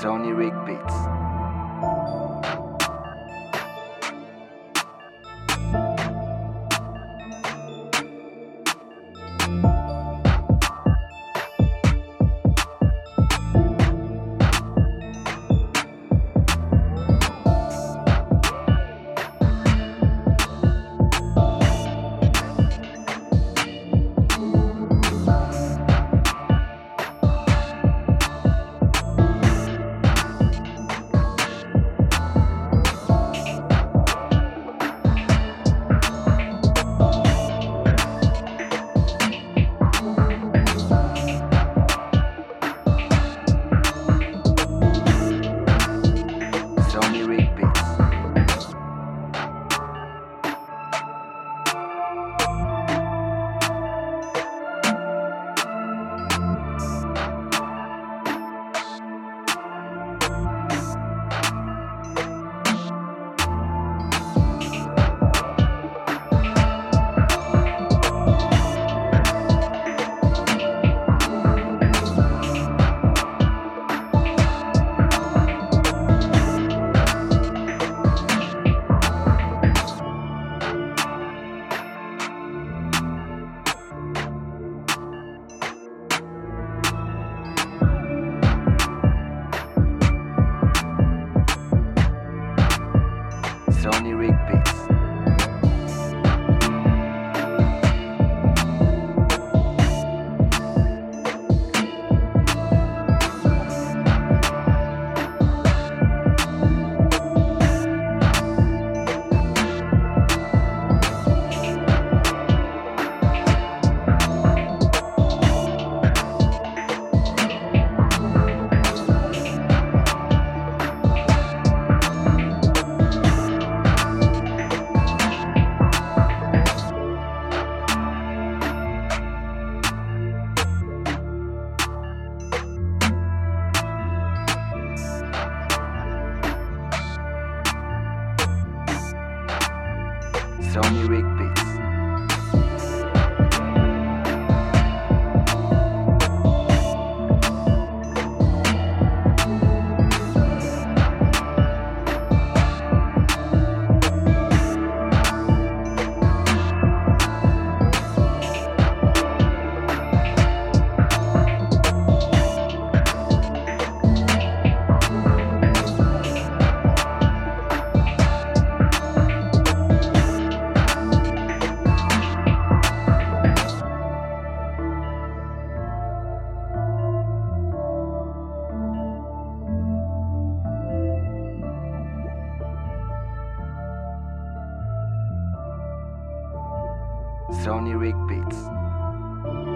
Sony Rick Beats. Sony Rick Sony Rick Beats. Sony Sony Rick Beats.